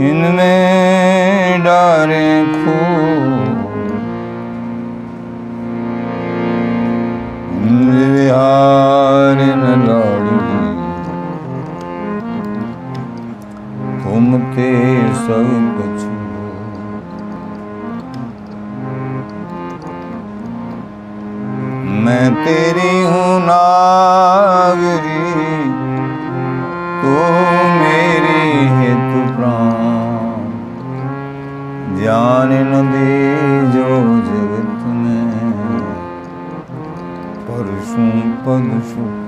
जिनमें डारे खो जान न जो जगत में परसों पद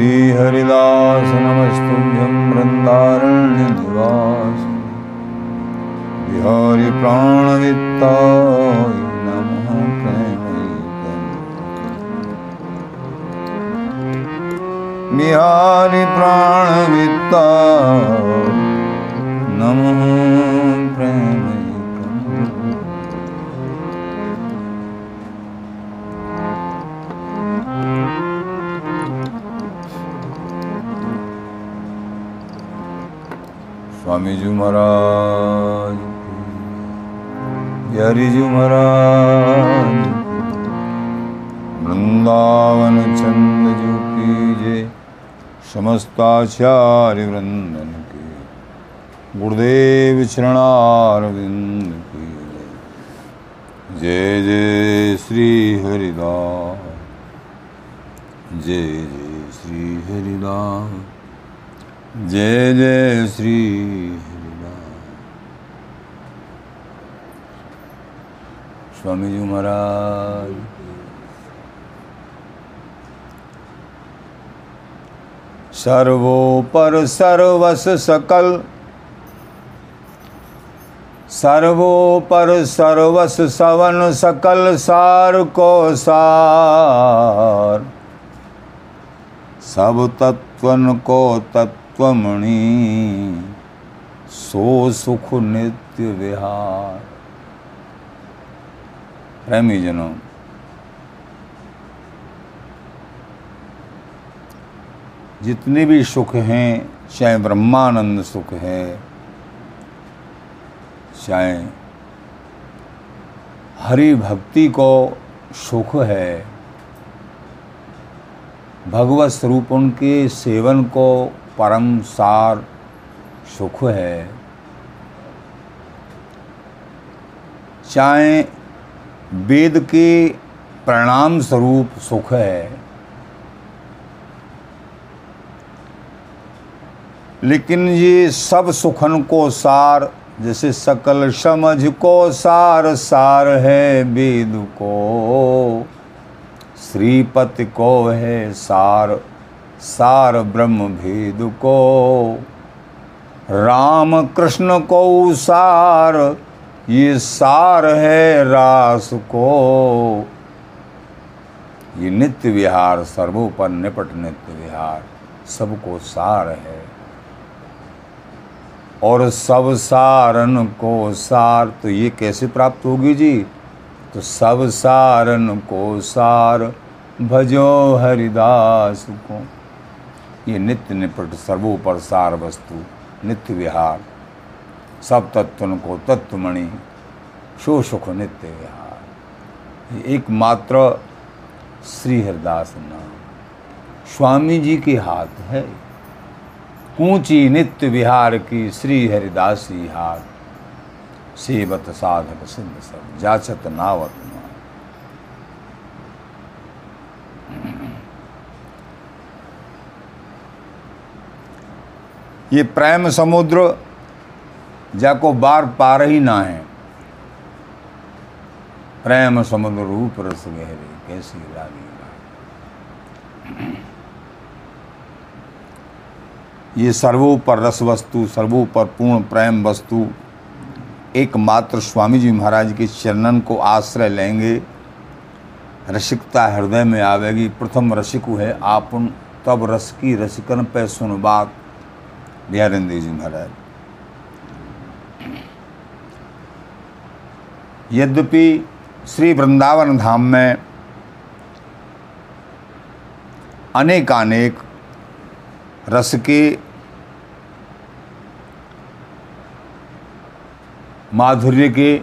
श्री हरिदास नमस्तुभ्यं वृंदारण्य निवास बिहारी प्राणवित्ताय नमः प्रेमैकम् बिहारी प्राणवित्ता नमः प्रेमैकम् स्वामी जी महाराज। हरि जी महाराज। वृंदावन चंद जी की जय समस्ताचार्य वृंदन की गुरुदेव चरणारविंद की जय जय श्री हरिदास। जय जय श्री हरिदास। जय जय श्री स्वामी जी महाराज। सर्वोपर सर्वस सकल। सर्वोपर सर्वस सवन सकल सार को सार। सब तत्वन को तत्वमणि सो सुख नित्य विहार। प्रेमी जनों, जितने भी सुख हैं, चाहे ब्रह्मानंद सुख है, चाहे हरि भक्ति को सुख है, भगवत स्वरूप उनके सेवन को परम सार सुख है। चाहे वेद के परिणाम स्वरूप सुख है। लेकिन ये सब सुखन को सार, जैसे सकल समझ को सार सार है वेद को। श्रीपति को है सार। सार ब्रह्म भेद को राम कृष्ण को सार ये सार है रास को। ये नित्य विहार सर्वोपर निपट नित्य विहार, सबको सार है। और सब सारन को सार तो ये कैसे प्राप्त होगी जी? तो सब सारन को सार, भजो हरिदास को। ये नित्य निपट सर्वोपर सार वस्तु नित्य विहार। सब तत्व को तत्वमणि शो सुख नित्य विहार। ये एकमात्र श्री हरिदास नाम। स्वामी जी के हाथ है। ऊँची नित्य विहार की श्री हरिदासी हाथ। सेवत साधक सिंध सब, जाचत नावत ये प्रेम समुद्र जाको बार पार ही ना है। प्रेम समुद्र रूप रस गहरे, कैसी लागी ये सर्वोपर रस वस्तु, सर्वोपर पूर्ण प्रेम वस्तु, एकमात्र स्वामी जी महाराज के चरणन को आश्रय लेंगे। रसिकता हृदय में आवेगी। प्रथम रसिक है आपन, तब रस की रसिकन पे सुन बात बिहारिंदे जी महाराज यद्यपि श्री वृंदावन धाम में अनेकानेक रस के माधुर्य के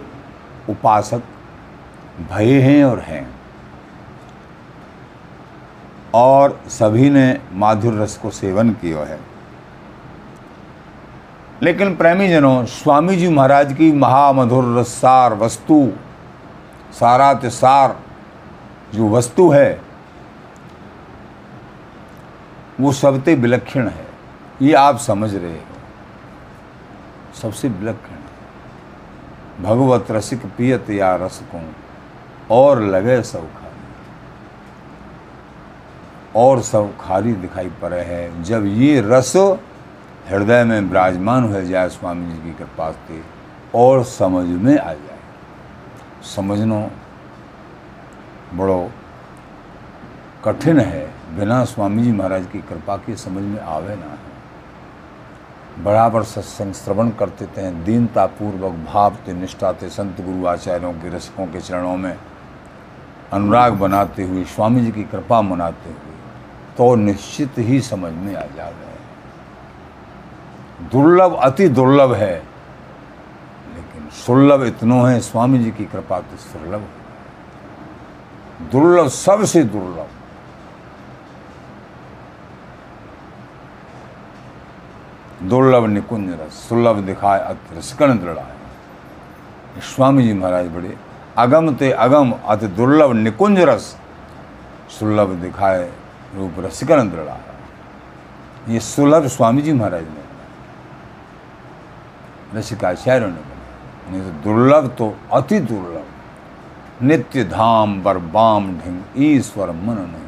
उपासक भय हैं और हैं। और सभी ने माधुर रस को सेवन किया है। लेकिन प्रेमी जनों स्वामी जी महाराज की महामधुर रसार वस्तु, सार जो वस्तु है, वो सबसे विलक्षण है। ये आप समझ रहे हो। सबसे विलक्षण है। भगवत रसिक पियत या रस को और लगे सब खारी और सब खारी दिखाई पड़े है। जब ये रस हृदय में विराजमान हो जाए स्वामी जी की कृपा से और समझ में आ जाए। समझना बड़ो कठिन है। बिना स्वामी जी महाराज की कृपा के समझ में आवे ना है। बराबर सत्संग श्रवण करते थे, दीनता पूर्वक भाव ते निष्ठा ते संत गुरु आचार्यों के रसिकों के चरणों में अनुराग बनाते हुए, स्वामी जी की कृपा मनाते हुए तो निश्चित ही समझ में आ जावे। दुर्लभ, अति दुर्लभ है। लेकिन सुलभ इतनो है स्वामी जी की कृपा तो सुलभ दुर्लभ, सबसे दुर्लभ। दुर्लभ निकुंज रस, सुलभ दिखाए, अति रसकण दृढ़ाए। स्वामी जी महाराज बड़े अगम ते अगम, अति दुर्लभ निकुंज रस, सुलभ दिखाए, रूप रसिकन दृढ़ाया ये सुलभ स्वामी जी महाराज ने नहीं तो दुर्लभ तो अति दुर्लभ। नित्य धाम बर बाम ढिंग ईश्वर मन नहीं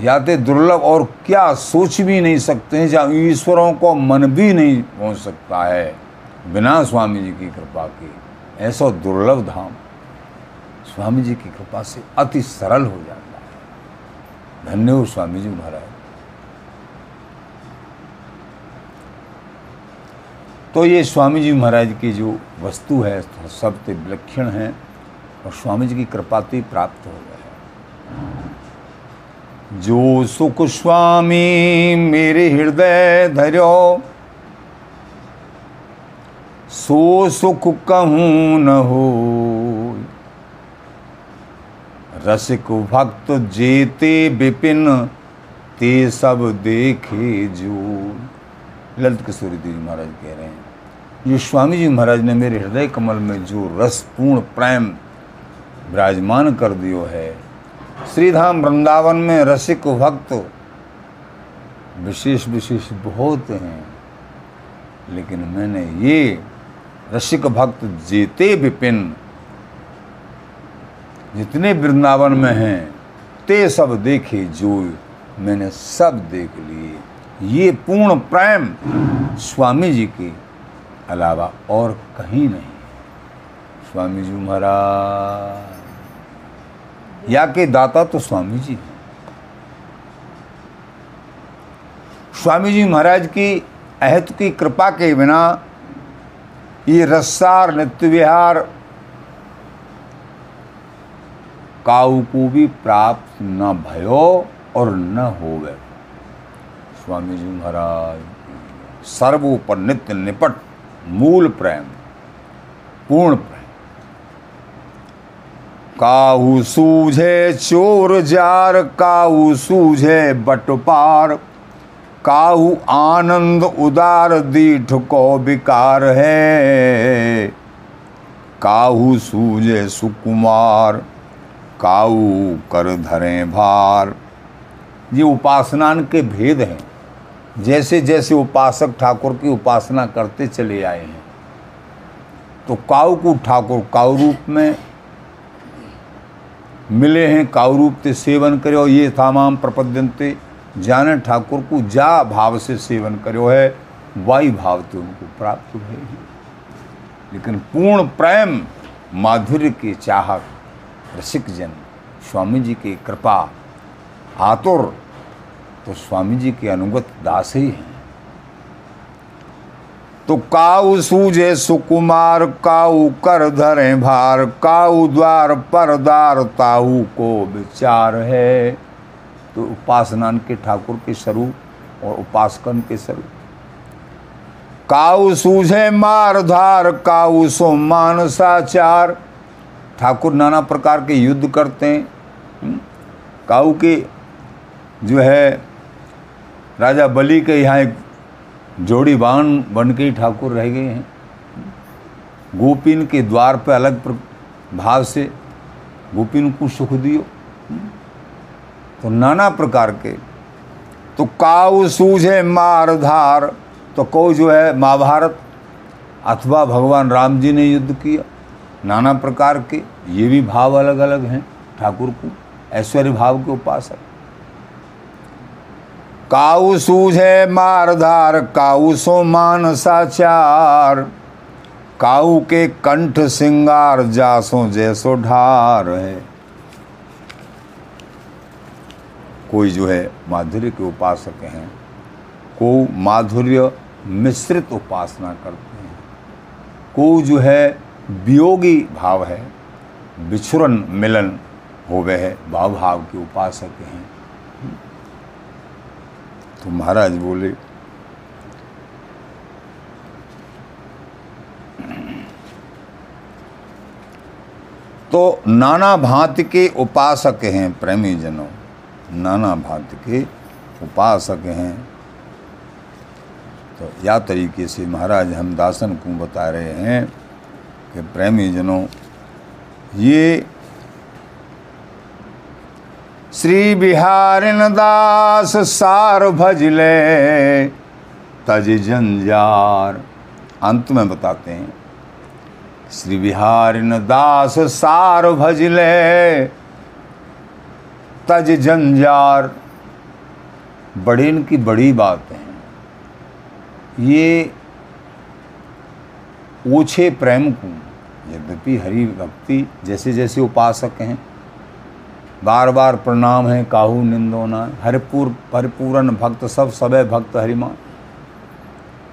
याते दुर्लभ और क्या सोच भी नहीं सकते हैं, जहाँ ईश्वरों को मन भी नहीं पहुँच सकता है। बिना स्वामी जी की कृपा के ऐसा दुर्लभ धाम स्वामी जी की कृपा से अति सरल हो जाता है। धन्य हो स्वामी जी महाराज। तो ये स्वामी जी महाराज की जो वस्तु है सबसे विलक्षण है और स्वामी जी की कृपा तो प्राप्त हो गए जो सुख स्वामी मेरे हृदय धरो सो सुख कहूँ न हो रसिक भक्त जेते विपिन ते सब देखे जो ललित किशोरी देवी महाराज कह रहे हैं जो स्वामी जी महाराज ने मेरे हृदय कमल में जो रसपूर्ण प्रेम विराजमान कर दियो है, श्रीधाम वृंदावन में रसिक भक्त विशेष विशेष बहुत हैं, लेकिन मैंने ये रसिक भक्त जीते विपिन, जितने वृंदावन में हैं, ते सब देखे जो मैंने सब देख लिए। ये पूर्ण प्रेम स्वामी जी के अलावा और कहीं नहीं। स्वामी जी महाराज, या के दाता तो स्वामी जी हैं। स्वामी जी महाराज की अहत की कृपा के बिना ये रसार नित्य विहार काऊ को भी प्राप्त न भयो और न होवे। स्वामी जी महाराज सर्वोपर नित्य निपट, मूल प्रेम, पूर्ण प्रेम। काहू सूझे चोर जार, काहू सूझे बटपार काहू आनंद उदार, दीठ को विकार है। काहू सूझे सुकुमार काऊ कर धरे भार। ये उपासनान के भेद हैं। जैसे जैसे उपासक ठाकुर की उपासना करते चले आए हैं तो काऊ ठाकुर काऊ रूप में मिले हैं काऊ रूप से सेवन करो ये थामाम प्रपद्यंते जाने ठाकुर को जा भाव से सेवन करो है, वाई भाव तो उनको प्राप्त हुए हैं। लेकिन पूर्ण प्रेम माधुर्य के चाहक रसिक जन स्वामी जी की कृपा, आतुर तो स्वामी जी के अनुगत दास ही हैं। तो काऊ सूझे सुकुमार, काऊ कर धरे भार, काऊ द्वार पर दार, ताऊ को विचार है। तो उपासनान के ठाकुर के स्वरूप और उपासकन के स्वरूप। काऊ सूझे मार धार, काऊ सो मानसाचार ठाकुर नाना प्रकार के युद्ध करते हैं। हम्म? काऊ के जो है राजा बलि के यहाँ एक जोड़ी बाण बन के ही ठाकुर रह गए हैं। गोपिन के द्वार पर अलग भाव से गोपिन को सुख दियो। तो नाना प्रकार के तो काऊ सूझे मार धार तो कौ जो है महाभारत अथवा भगवान राम जी ने युद्ध किया। नाना प्रकार के, ये भी भाव अलग अलग हैं ठाकुर को, ऐश्वर्य भाव के उपासक। काऊ सूझे मारधार काऊ सो मान साचार। काऊ के कंठ सिंगार, जासो जैसो ढार है। कोई जो है माधुर्य के उपासक हैं को माधुर्य मिश्रित उपासना करते हैं। को जो है वियोगी भाव है बिछुरन मिलन हो वह भाव भाव के उपासक हैं। तो महाराज बोले तो नाना भांति के उपासक हैं प्रेमी जनों नाना भांति के उपासक हैं। तो या तरीके से महाराज हम दासन को बता रहे हैं कि प्रेमी जनों ये श्री बिहारिन दास सार भजले, तज जंजार। अंत में बताते हैं। श्री बिहारिन दास सार भजले, तज जंजार। बड़े इनकी बड़ी बात है। ये ओछे प्रेम को यद्यपि हरि भक्ति जैसे जैसे उपासक हैं बार बार प्रणाम है, काहू निंदोना हरिपूर परिपूर्ण भक्त सब, सबे भक्त हरिमान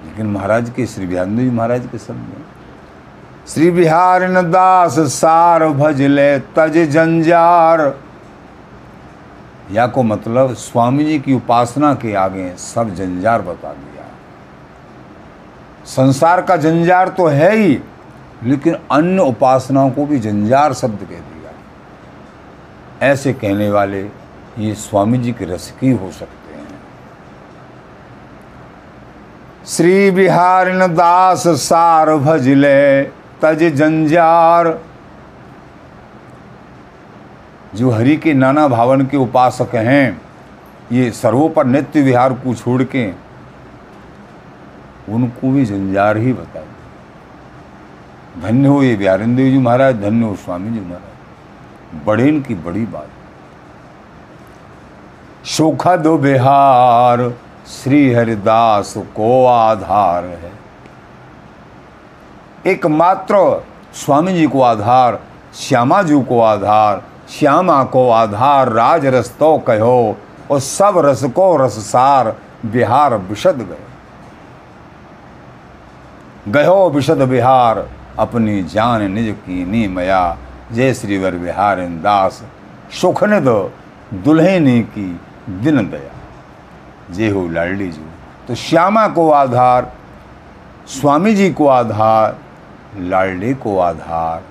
लेकिन महाराज के, श्री बिहार जी महाराज के शब्द श्री बिहार दास सार भजले तज जंजार। या को मतलब स्वामी जी की उपासना के आगे सब जंजार बता दिया। संसार का जंजार तो है ही, लेकिन अन्य उपासनाओं को भी जंजार शब्द कह दिया। ऐसे कहने वाले ये स्वामी जी के रसिकी हो सकते हैं। श्री बिहार दास सार भजले तज जंजार। जो हरि के नाना भावन के उपासक हैं, ये सर्वोपर नित्य विहार को छोड़ के उनको भी जंजार ही बताए। धन्य हो ये बिहारिंदेव जी महाराज, धन्य हो स्वामी जी महाराज। बड़े की बड़ी बात। सुखद बिहार श्री हरिदास को आधार है। एकमात्र स्वामी जी को आधार, श्यामा जी को आधार, श्यामा को आधार, राज रस तो कहो, और सब रस को रससार बिहार विशद गए गयो विशद बिहार, अपनी जान निज की नी मया जय श्रीवर बिहार दास सुख ने दो दुल्हनी की दिन दया। जे हो लाडली जो तो श्यामा को आधार स्वामी जी को आधार लाडले को आधार,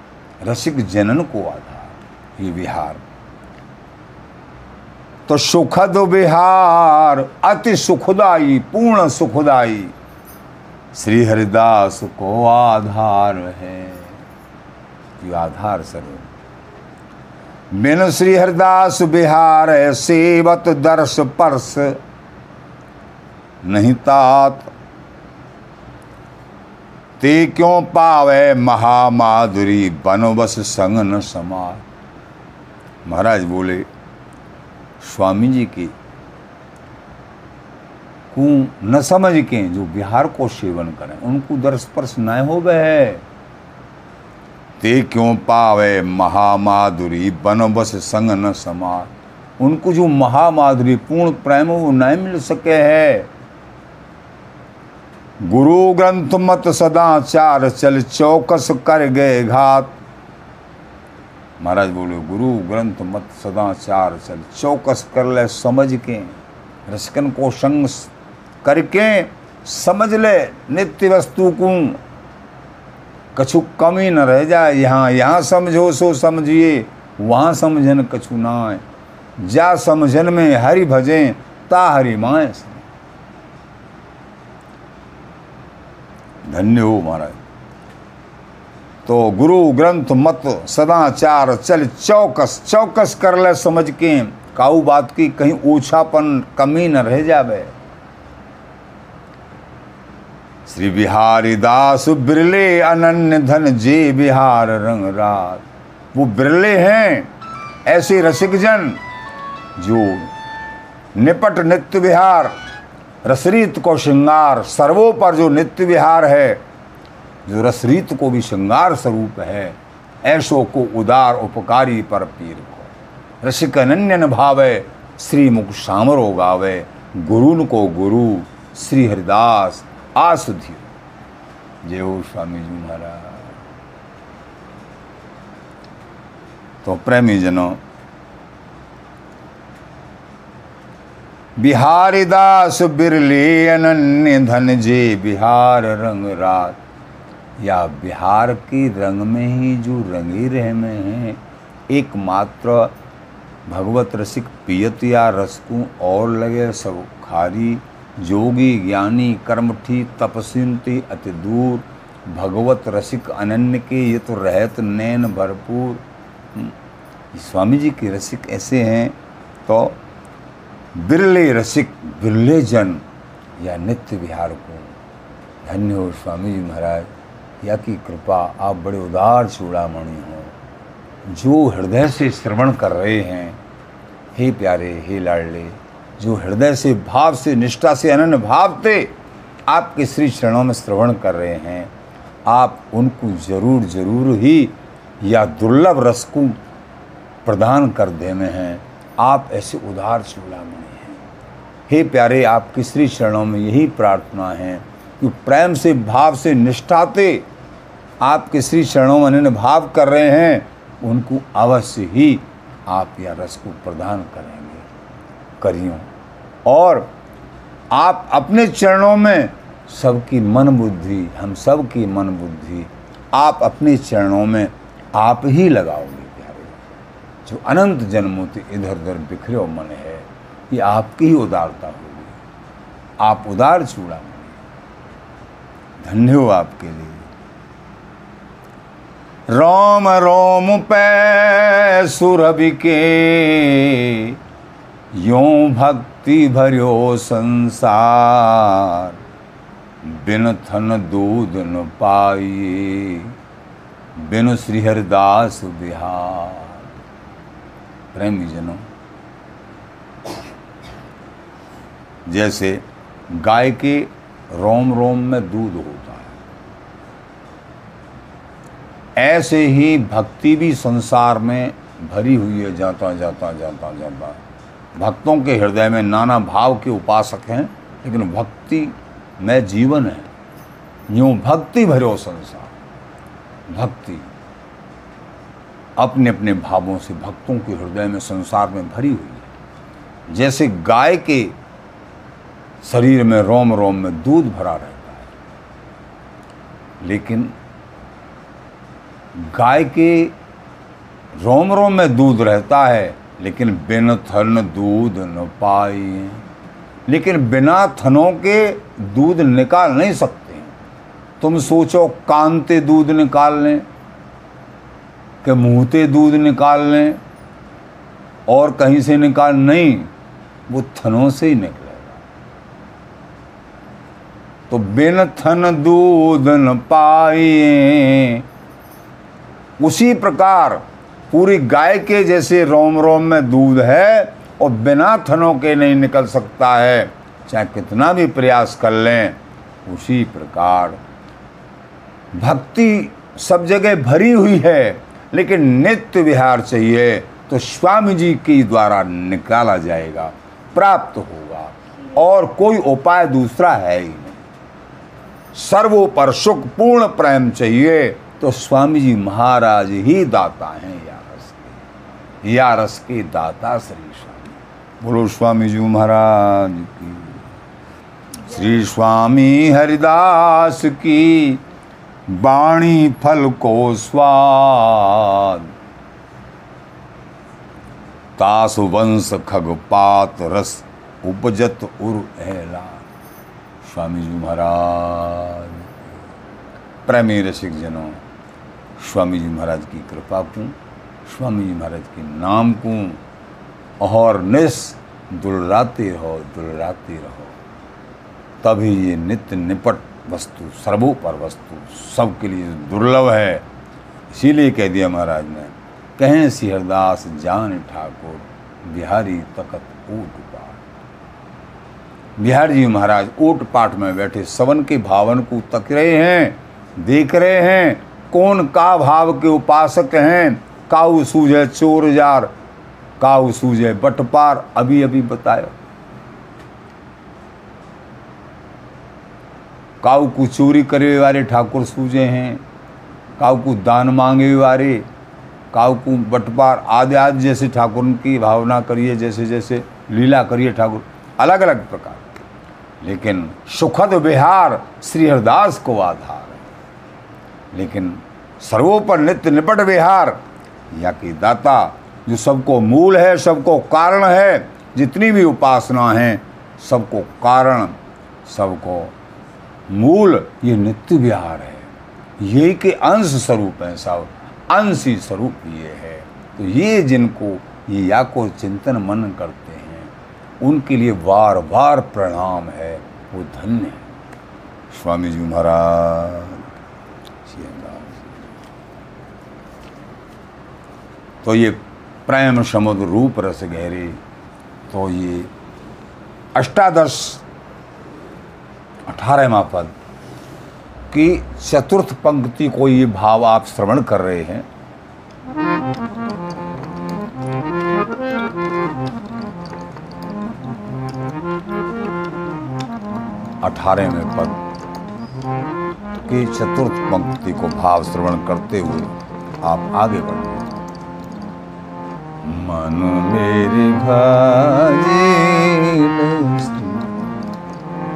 रसिक जनन को आधार, ये विहार तो सुखद विहार अति सुखदाई, पूर्ण सुखदाई, श्री हरिदास को आधार है। आधार सरो बिन श्री हरिदास बिहार सेवत दर्श परस, नहीं तात। ते क्यों पावे महामाधुरी बनोबस संग न समार महाराज बोले, स्वामी जी की, को न समझ के जो बिहार को सेवन करें, उनको दर्श स्पर्श न हो वह ते क्यों पावे महामाधुरी बन बस संग न समार? उनको जो महामाधुरी, पूर्ण प्रेम, वो न मिल सके है। गुरु ग्रंथ मत सदाचार चल चौकस कर गए घात। महाराज बोले, गुरु ग्रंथ मत सदाचार चल चौकस कर ले, समझ के। रसकन को संग करके समझ ले, नित्य वस्तु को कछु कमी न रह जाए। यहाँ यहाँ समझो, सो समझिए। वहाँ समझन कछु ना जा समझन में हरि भजें, ता हरि माए धन्य हो महाराज। तो गुरु ग्रंथ मत सदाचार चल चौकस। चौकस कर ले समझ के। काऊ बात की कहीं ओछापन कमी न रह जावे। श्री बिहारी दास बिरले अनन्य धन जे बिहार रंग रात। वो बिरले हैं, ऐसे रसिक जन जो निपट नित्य विहार, रसरीत को श्रृंगार सर्वों पर जो नित्य विहार है, जो रसरीत को भी श्रृंगार स्वरूप है ऐसो को उदार उपकारी पर पीर को। रसिक अनन्यन भावे श्री मुख सामरो गावे, गुरुन को गुरु, श्री हरिदास हो स्वामी जी महाराज। तो प्रेमी जनों बिहारी दास बिरले अनन्य धन जे बिहार रंग रात, या बिहार के रंग में ही जो रंगी रह में हैं, एकमात्र भगवत रसिक पियत या रसकू और लगे सब खारी जोगी ज्ञानी, कर्मठी तपस्विनती अति दूर, भगवत रसिक, अनन्य के, ये तो रहत नैन भरपूर। स्वामी जी के रसिक ऐसे हैं तो बिरले रसिक, बिरले जन, या नित्य विहार को। धन्य हो स्वामी जी महाराज, या की कृपा, आप बड़े उदार चूड़ामणि हो। जो हृदय से श्रवण कर रहे हैं, हे प्यारे, हे लाडले जो हृदय से, भाव से, निष्ठा से, अनन्य भाव से आपके श्री चरणों में श्रवण कर रहे हैं, आप उनको ज़रूर ज़रूर ही या दुर्लभ रस को प्रदान कर देने हैं। आप ऐसे उदार चूड़ामणि हैं। हे प्यारे, आपके श्री चरणों में यही प्रार्थना है कि प्रेम से, भाव से निष्ठाते आपके श्री चरणों में अनन्य भाव कर रहे हैं, उनको अवश्य ही आप यह रस को प्रदान करेंगे। करियो और आप अपने चरणों में सबकी मन बुद्धि, हम सब की मन बुद्धि आप अपने चरणों में आप ही लगाओगे प्यारे। जो अनंत जन्मों से इधर उधर बिखरे मन है, ये आपकी ही उदारता होगी। आप उदार चूड़ा धन्य हो आपके लिए। रोम रोम पै सुरभि के यों भक्ति भरियो संसार, बिन थन दूध न पाइए, बिन श्री हरिदास बिहार प्रेमी जनों, जैसे गाय के रोम रोम में दूध होता है, ऐसे ही भक्ति भी संसार में भरी हुई है, जाता जाता जाता जाता। भक्तों के हृदय में नाना भाव के उपासक हैं, लेकिन भक्ति में जीवन है। यूँ भक्ति भरो संसार। भक्ति अपने अपने भावों से भक्तों के हृदय में संसार में भरी हुई है। जैसे गाय के शरीर में रोम रोम में दूध भरा रहता है। लेकिन गाय के रोम रोम में दूध रहता है लेकिन बिन थन दूध न पाई। लेकिन बिना थनों के दूध निकाल नहीं सकते। तुम सोचो कानते दूध निकाल लें, कि मुंहते दूध निकाल लें, और कहीं से निकाल नहीं, वो थनों से ही निकलेगा। तो बिन थन दूध न पाए उसी प्रकार पूरी गाय के जैसे रोम रोम में दूध है और बिना थनों के नहीं निकल सकता है। चाहे कितना भी प्रयास कर लें, उसी प्रकार। भक्ति सब जगह भरी हुई है, लेकिन नित्य विहार चाहिए तो स्वामी जी के द्वारा निकाला जाएगा, प्राप्त होगा, और कोई उपाय दूसरा है ही नहीं। सर्वोपर सुख पूर्ण प्रेम चाहिए तो स्वामी जी महाराज ही दाता हैं। या रस के दाता श्री स्वामी। बोलो, स्वामी जी महाराज की श्री स्वामी हरिदास की बाणी फल को स्वाद। तास वंश खगपात रस उपजत उर एला। स्वामी जी महाराज प्रेमी रसिक जनों स्वामी जी महाराज की कृपा को स्वामी जी महाराज के नाम को और निस दुलराते रहो दुलराते रहो। तभी ये नित्य निपट वस्तु, सर्वोपर वस्तु सबके लिए दुर्लभ है। इसीलिए कह दिया महाराज ने, कहें सिहरदास जान ठाकुर, बिहारी तकत ऊट पाठ। बिहार जी महाराज ऊट पाठ में बैठे सवन के भावन को तक रहे हैं, देख रहे हैं, कौन का भाव के उपासक हैं? काऊ सूझे चोर जार काऊ सूझे बटपार, अभी अभी बताया। काऊ को चोरी करे वाले ठाकुर सूझे हैं, काऊ को दान मांगे वाले, काऊ को बटपार आदि आदि जैसे ठाकुर की भावना करिए, जैसे जैसे लीला करिए ठाकुर अलग अलग प्रकार लेकिन सुखद विहार श्री हरदास को आधार लेकिन सर्वोपर नित्य निपट विहार या कि दाता, जो सबको मूल है, सबको कारण है, जितनी भी उपासना है, सबको कारण, सबको मूल, ये नित्य विहार है। ये के अंश स्वरूप है सब, अंशी स्वरूप ये है। तो ये जिनको ये या को चिंतन मन करते हैं, उनके लिए बार बार प्रणाम है, वो धन्य है। स्वामी जी महाराज। तो ये प्रेम समुद्र रूप रस गहरे तो ये अष्टादश अठारहवा पद की चतुर्थ पंक्ति को ये भाव आप श्रवण कर रहे हैं। अठारहवें पद की चतुर्थ पंक्ति को भाव श्रवण करते हुए आप आगे बढ़े। मन मेरे भाजी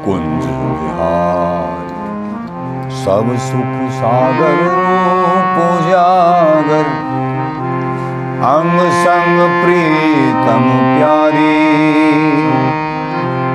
कुंज विहार सब सुख सागर पूजागर अंग संग प्रीतम प्यारी।